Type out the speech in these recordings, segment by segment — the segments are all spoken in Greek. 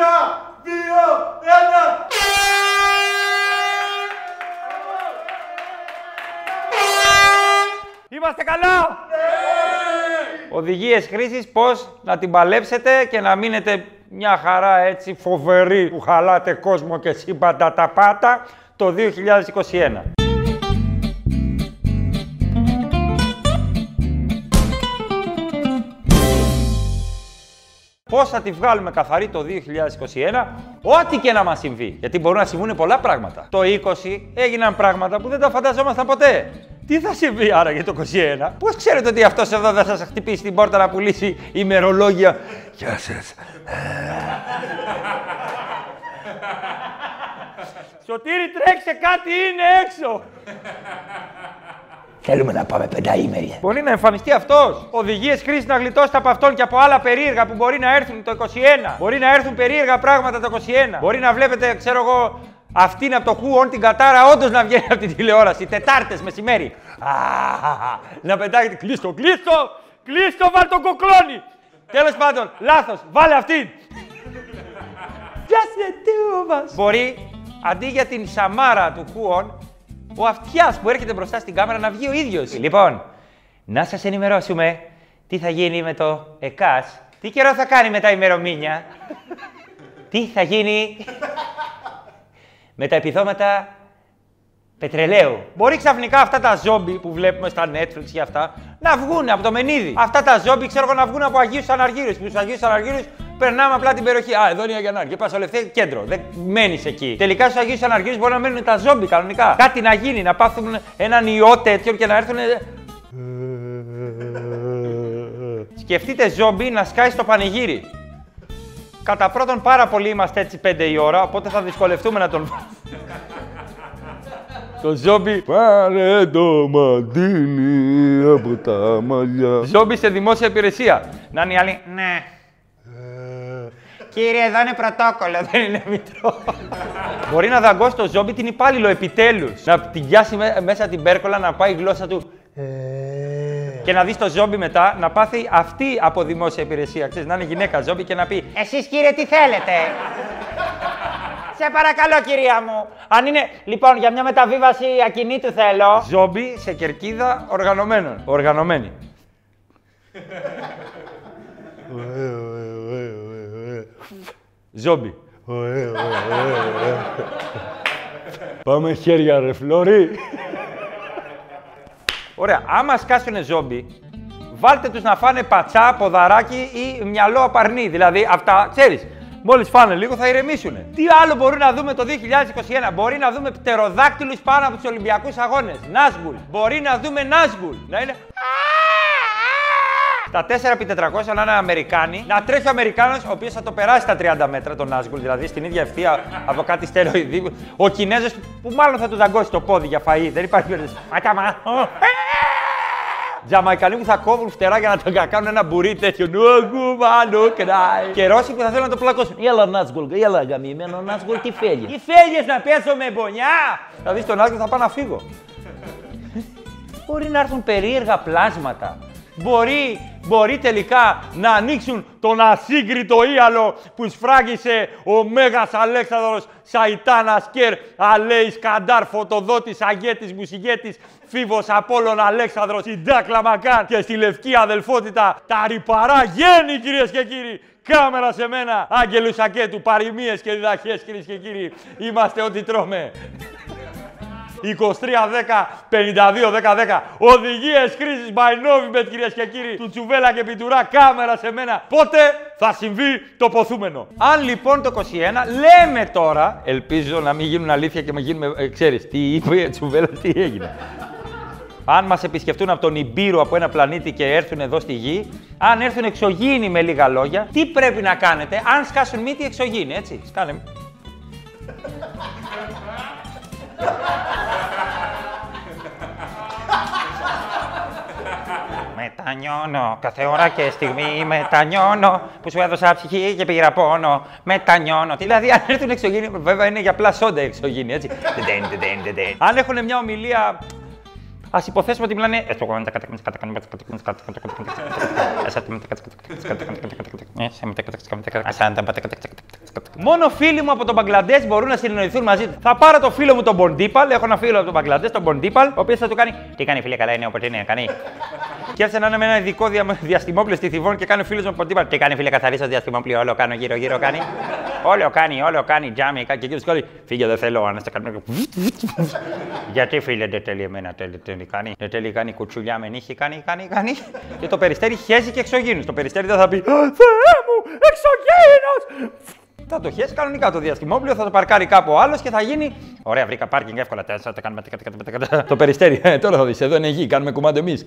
Τρία, δύο, ένα. Είμαστε καλά! Οδηγίες χρήσης πώς να την παλέψετε και να μείνετε μια χαρά έτσι φοβερή που χαλάτε κόσμο και σύμπαντα τα πάτα το 2021. Πώς θα τη βγάλουμε καθαρή το 2021, ό,τι και να μας συμβεί. Γιατί μπορούν να συμβούν πολλά πράγματα. Το 20 έγιναν πράγματα που δεν τα φανταζόμασταν ποτέ. Τι θα συμβεί άραγε το 21, Πώς ξέρετε ότι αυτός εδώ δεν θα σας χτυπήσει την πόρτα να πουλήσει ημερολόγια. Γεια σας. Σωτήρι τρέξε κάτι είναι έξω. Θέλουμε να πάμε πενταήμερη. Μπορεί να εμφανιστεί αυτός. Οδηγίες χρήσης να γλιτώσετε από αυτόν και από άλλα περίεργα που μπορεί να έρθουν το 21. Μπορεί να έρθουν περίεργα πράγματα το 21. Μπορεί να βλέπετε, ξέρω εγώ, αυτήν από το χουόν την κατάρα όντως να βγαίνει από την τηλεόραση. Τετάρτες μεσημέρι. Α, να πετάγεται. Κλείστο, κλείστο! Κλείστο, βάλ τον κοκλόνι! Τέλος πάντων, λάθος, βάλε αυτήν! Just the two of us. Μπορεί αντί για την Σαμάρα του Χουόν, ο αυτιάς που έρχεται μπροστά στην κάμερα να βγει ο ίδιος. Λοιπόν, να σας ενημερώσουμε τι θα γίνει με το ΕΚΑΣ. Τι καιρό θα κάνει με τα ημερομήνια. τι θα γίνει με τα επιδόματα πετρελαίου. Μπορεί ξαφνικά αυτά τα ζόμπι που βλέπουμε στα Netflix και αυτά να βγουν από το μενίδι. Αυτά τα ζόμπι ξέρω εγώ να βγουν από Αγίους Αναργύρους. Που τους Αγίους Αναργύρους περνάμε απλά την περιοχή. Α, εδώ είναι η Αγιανάρ. Και πας στο κέντρο. Δεν μένεις εκεί. Τελικά στου Αγίου Αναργύρου μπορεί να μένουν τα ζόμπι κανονικά. Κάτι να γίνει, να πάθουν έναν ιό τέτοιο και να έρθουν. Σκεφτείτε ζόμπι να σκάει στο πανηγύρι. Κατά πρώτον, πάρα πολύ είμαστε έτσι 5 η ώρα, οπότε θα δυσκολευτούμε να τον Το ζόμπι. Πάρε το μαντίνι από τα μαλλιά. Ζόμπι σε δημόσια υπηρεσία. Να είναι οι άλλοι. Ναι. Κύριε, εδώ είναι πρωτόκολλο, δεν είναι μητρό. Μπορεί να δαγκώσει το ζόμπι την υπάλληλο επιτέλους. Να την πιάσει μέσα την πέρκολα, να πάει η γλώσσα του. Ε. Και να δεις το ζόμπι μετά να πάθει αυτή από δημόσια υπηρεσία. Ξέρεις, να είναι γυναίκα ζόμπι και να πει Εσείς κύριε, τι θέλετε; Σε παρακαλώ, κυρία μου. Αν είναι, λοιπόν, για μια μεταβίβαση ακινήτου θέλω. Ζόμπι σε κερκίδα οργανωμένων. Οργανωμένη. Ζόμπι. Πάμε χέρια ρε φλόρι. Ωραία, άμα σκάσουνε ζόμπι, βάλτε τους να φάνε πατσά, ποδαράκι ή μυαλό απαρνί. Δηλαδή αυτά, ξέρεις, Μόλις φάνε λίγο θα ηρεμήσουν. Τι άλλο μπορεί να δούμε το 2021. Μπορεί να δούμε πτεροδάκτυλους πάνω από τους Ολυμπιακούς Αγώνες. Νάσγκουλ. Μπορεί να δούμε Νάσγκουλ. Να είναι. Τα 4x400 να είναι Αμερικάνοι, να τρέχει ο Αμερικάνος, ο οποίος θα το περάσει τα 30 μέτρα τον Νάσγκουλ, δηλαδή στην ίδια ευθεία από κάτι στερεοειδή. Ο Κινέζος που μάλλον θα του δαγκώσει το πόδι για φαΐ. Δεν υπάρχει περίπτωση. Τζαμαϊκανοί που θα κόβουν φτερά για να τον κάνουν ένα μπουρί τέτοιο. Νουαγκουμάνο κράει. Και Ρώσοι που θα θέλουν να το πλακώσουν. Έλα Νάτσγκουλ, έλα γαμημένο Νάτσγκουλ, τι φέλει. Τι φέλει να πέσω με μπονιά. Θα δεις τον Νάτσγκουλ θα πάω να φύγω. Μπορεί να έρθουν περίεργα πλάσματα. Μπορεί, μπορεί τελικά να ανοίξουν τον ασύγκριτο ίαλο που σφράγισε ο Μέγας Αλέξανδρος Σαϊτάνας Κέρ Αλέης Καντάρ Φωτοδότης Αγέτης Μουσιγέτης Φίβος Απόλλων Αλέξανδρος Συντάκλα Μακάν και στη Λευκή Αδελφότητα τα ρηπαρά γέννη κυρίες και κύριοι Κάμερα σε μένα, Άγγελου Σακέτου, παροιμίες και διδαχές κυρίες και κύριοι. Είμαστε ό,τι τρώμε. 23-10-52-10-10. Οδηγίες χρήσης by κυρίες και κύριοι του Τσουβέλα και Πιτουρά. Κάμερα σε μένα. Πότε θα συμβεί το ποθούμενο. Αν λοιπόν το 21 λέμε τώρα, ελπίζω να μην γίνουν αλήθεια και να γίνουμε. Ε, ξέρεις, τι είπε Τσουβέλα, τι έγινε. Αν μας επισκεφτούν από τον Ιμπύρο από ένα πλανήτη και έρθουν εδώ στη γη, αν έρθουν εξωγήινοι με λίγα λόγια, τι πρέπει να κάνετε, αν σκάσουν μύτη εξωγήινοι, έτσι; Σκάνε. Μετανιώνω, κάθε ώρα και στιγμή μετανιώνω που σου έδωσα ψυχή και πήρα πόνο. Μετανιώνω. Δηλαδή, αν έρθουν εξωγήινοι, βέβαια είναι για απλά σόντα εξωγήινοι, έτσι. αν έχουν μια ομιλία Α υποθέσουμε ότι μιλάνε. Μόνο φίλοι μου από τον Μπαγκλαντέ μπορούν να συνεννοηθούν μαζί του. Θα πάρω το φίλο μου τον Μποντίπαλ, έχω ένα φίλο από τον Μπαγκλαντέ, τον Μποντίπαλ, ο οποίο θα του κάνει. Τι κάνει, φίλε, καλά είναι, όποτε είναι, κάνει. Και έρθει να είναι με ένα ειδικό δια... διαστημόπλαιο στη Θηβόν και κάνει ο φίλος μου Μποντίπαλ. Τι κάνει, φίλε, καθαρίσω διαστημόπλαιο, όλο κάνω γύρω-γύρω κάνει. όλο κάνει, όλο κάνει, τζάμι. Και εκεί τους κάνει. Φύγε, δεν θέλω, αν είστε κάνουμε. Γιατί φίλε, δεν τέλει εμένα, τέλει, τέλει, κάνει. Δεν τέλει, κάνει κουτσουλιά με νύχη, κάνει, κάνει, κάνει. και το περιστέρι χέζει και εξωγήνου. Το περιστέρι δεν θα πει. «Α, Θεέ μου, εξωγήινος! Θα το χέσει κανονικά το διαστημόπλαιο, θα το παρκάρει κάπου άλλος και θα γίνει. Ωραία, βρήκα πάρκινγκ εύκολα. Τέσσερα, το κάνουμε. τκα, τκα, τκα, τκα, τκα. Το περιστέρι. Ε, τώρα θα δεις. Εδώ είναι γη, κάνουμε κουμάντο εμείς.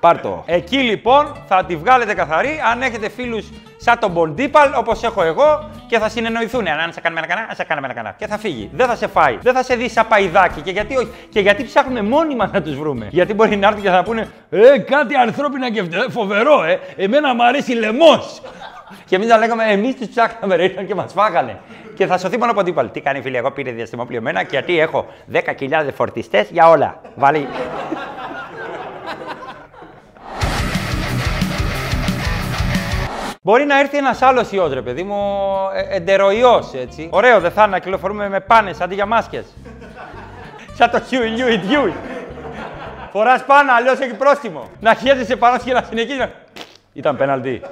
Πάρτο. Εκεί λοιπόν θα τη βγάλετε καθαρή αν έχετε φίλους σαν τον Μποντίπαλ όπως έχω εγώ και θα συνεννοηθούν. Αν σε κάνουμε ένα κανά, σε κάνουμε ένα κανά. Και θα φύγει. Δεν θα σε φάει. Δεν θα σε δει σαν παϊδάκι. Και γιατί όχι; Και γιατί ψάχνουμε μόνιμα να τους βρούμε; Γιατί μπορεί να έρθουν και θα πούνε Ε, κάτι ανθρώπινα και φτε- φοβερό, ε. Εμένα μου αρέσει λαιμό. Και εμείς να λέγαμε, εμείς τους ψάχναμε, ρε, ήταν και μας φάγανε. Και θα σωθεί μόνο από τίποτα. Τι κάνει, φίλε, εγώ πήρε διαστημόπλαιο εμένα και γιατί έχω 10.000 φορτιστές για όλα. Βάλει. Μπορεί να έρθει ένας άλλος ιός, ρε παιδί μου, ε, εντεροϊός έτσι. Ωραίο, δεν θα είναι να κυκλοφορούμε με πάνες αντί για μάσκες. Σαν το Huey Lewis Dewey. Φοράς πάνω, αλλιώς έχει πρόστιμο. Να χέζεσαι πάνω και να συνεχίζεις. Ήταν πέναλτι.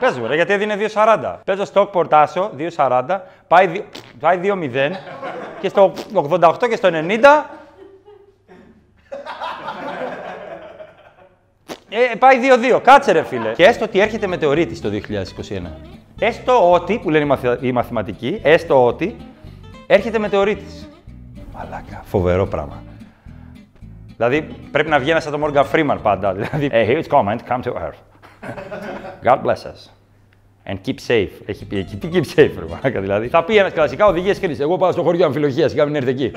Πες μου, ρε, γιατί έδινε 2,40. Παίζω στο πορτάσο, 2,40, πάει, δι- πάει 2-0 και στο 88 και στο 90 Ε, πάει 2-2. Κάτσε ρε φίλε. Και έστω ότι έρχεται μετεωρίτης το 2021. Έστω ότι, που λένε οι, μαθη- οι μαθηματικοί, έστω ότι έρχεται μετεωρίτης. Μαλάκα, φοβερό πράγμα. Δηλαδή πρέπει να βγαίνεις σαν τον Morgan Freeman πάντα. Δηλαδή, hey, here's comment, come to earth. God bless us. And keep safe. Έχει πει εκεί. Τι keep safe, ρε μαλάκα, δηλαδή. Θα πει ένα κλασικά οδηγίες χρήση. Εγώ πάω στο χωριό αμφιλοχία, σιγά μην έρθει εκεί.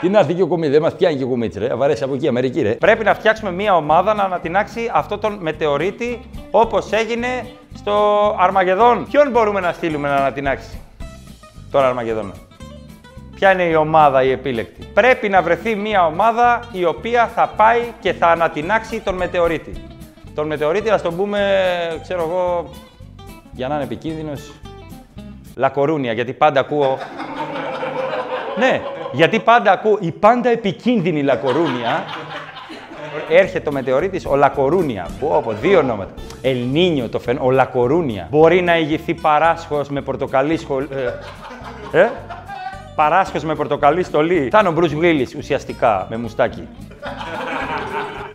Τι να έρθει και ο κομίτη, δεν μας πιάνει και ο κομίτη, ρε. Βαρέσει από εκεί, Αμερική, ρε. Πρέπει να φτιάξουμε μια ομάδα να ανατινάξει αυτό τον μετεωρίτη όπως έγινε στο Αρμαγεδόν. Ποιον μπορούμε να στείλουμε να ανατινάξει τον Αρμαγεδόν. Ποια είναι η ομάδα η επίλεκτη; Πρέπει να βρεθεί μια ομάδα η οποία θα πάει και θα ανατινάξει τον μετεωρίτη. Τον μετεωρίτη, να τον πούμε, ξέρω εγώ, για να είναι επικίνδυνος. Λακορούνια, γιατί πάντα ακούω. ναι, γιατί πάντα ακούω η πάντα επικίνδυνη Λακορούνια. Έρχεται ο μετεωρίτης, ο Λακορούνια. Πω, από δύο ονόματα. Ελνίνιο το φαινόμενο. Ο Λακορούνια. Μπορεί να ηγηθεί παράσχος με πορτοκαλί σχολ... Ε, ε; Παράσχος με πορτοκαλί στολή. Θα είναι ο Μπρουζ Willis ουσιαστικά με μουστάκι.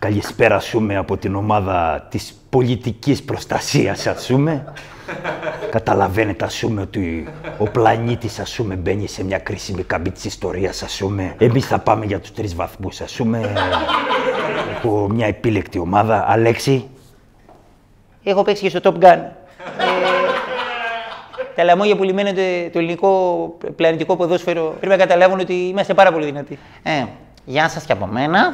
Καλησπέρα σούμε από την ομάδα της πολιτικής προστασίας ας πούμε. Καταλαβαίνετε ας πούμε ότι ο πλανήτης ας πούμε μπαίνει σε μια κρίσιμη καμπή της ιστορίας ας πούμε. Εμείς θα πάμε για τους τρεις βαθμούς ας πούμε. Έχω μια επίλεκτη ομάδα. Αλέξη, Έχω παίξει και στο Top Gun. Ε, τα λαμόγια που λιμένεται το ελληνικό πλανητικό ποδόσφαιρο πρέπει να καταλάβουν ότι είμαστε πάρα πολύ δυνατοί. Ε, γεια σας και από μένα.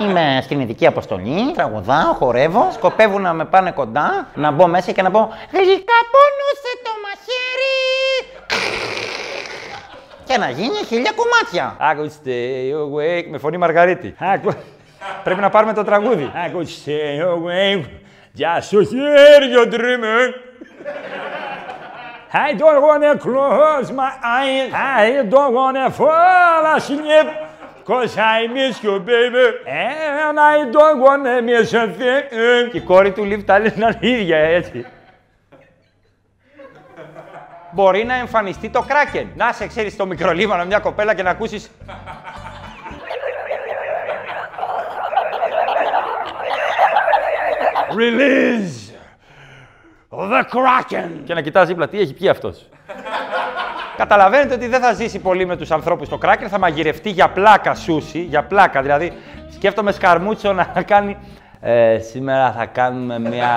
Είμαι στην ειδική αποστολή, τραγουδάω, χορεύω, σκοπεύουν να με πάνε κοντά, να μπω μέσα και να πω «Γλυκά πόνουσε το μαχαίρι!» και να γίνει χίλια κομμάτια. Άκουστε, ο Wake με φωνή Μαργαρίτη. Άκου... Πρέπει να πάρουμε το τραγούδι. Άκουστε, ο Wake. Γεια σου χέρια τρίμε. I don't wanna close my eyes. I don't wanna fall asleep. Cause I miss you, baby. And I don't wanna miss a thing. Και η κόρη του Liv Tyler είναι ίδια, έτσι. Μπορεί να εμφανιστεί το Kraken. Να σε ξέρεις στο μικρολίμανο μια κοπέλα και να ακούσεις Release the Kraken! Και να κοιτάζει δίπλα, τι έχει πει αυτός. Καταλαβαίνετε ότι δεν θα ζήσει πολύ με τους ανθρώπους το Kraken, θα μαγειρευτεί για πλάκα σούσι, για πλάκα. Δηλαδή, σκέφτομαι σκαρμούτσο να κάνει... Ε, σήμερα θα κάνουμε μια,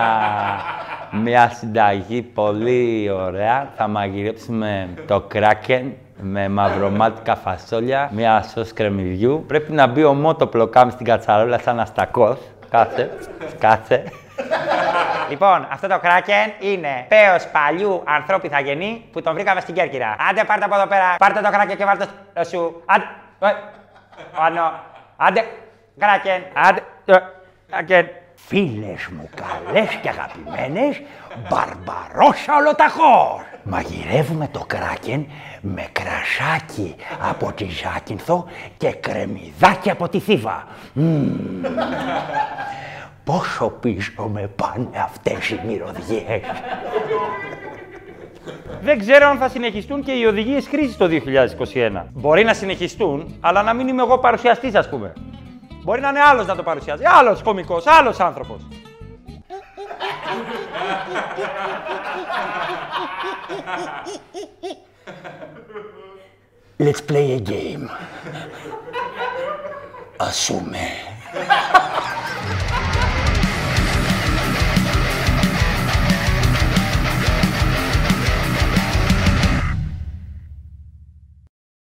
μια συνταγή πολύ ωραία. Θα μαγειρέψουμε το Kraken με μαυρομάτικα φασόλια, μια σως κρεμμυδιού. Πρέπει να μπει ο μότο πλοκάμι στην κατσαρόλα σαν αστακός. Κάτσε, κάτσε. Λοιπόν, αυτό το κράκεν είναι πέος παλιού ανθρώπου θαγενή που τον βρήκαμε στην Κέρκυρα. Άντε, πάρτε από εδώ πέρα. Πάρτε το κράκεν και βάλτε το σου. Άντε. ε, Πάνω. Άντε. Κράκεν. Άντε. ε, Κράκεν. Φίλες μου καλές και αγαπημένες, Μπαρμπαρόσα ολοταχώς. Μαγειρεύουμε το κράκεν με κρασάκι από τη Ζάκυνθο και κρεμμυδάκι από τη Θήβα. Μμμ. Πόσο πίσω με πάνε αυτές οι μυρωδιές. Δεν ξέρω αν θα συνεχιστούν και οι οδηγίες χρήσης το 2021. Μπορεί να συνεχιστούν, αλλά να μην είμαι εγώ παρουσιαστής, ας πούμε. Μπορεί να είναι άλλος να το παρουσιάζει. Άλλος κωμικός, άλλος άνθρωπος. Let's play a game. Ασούμε.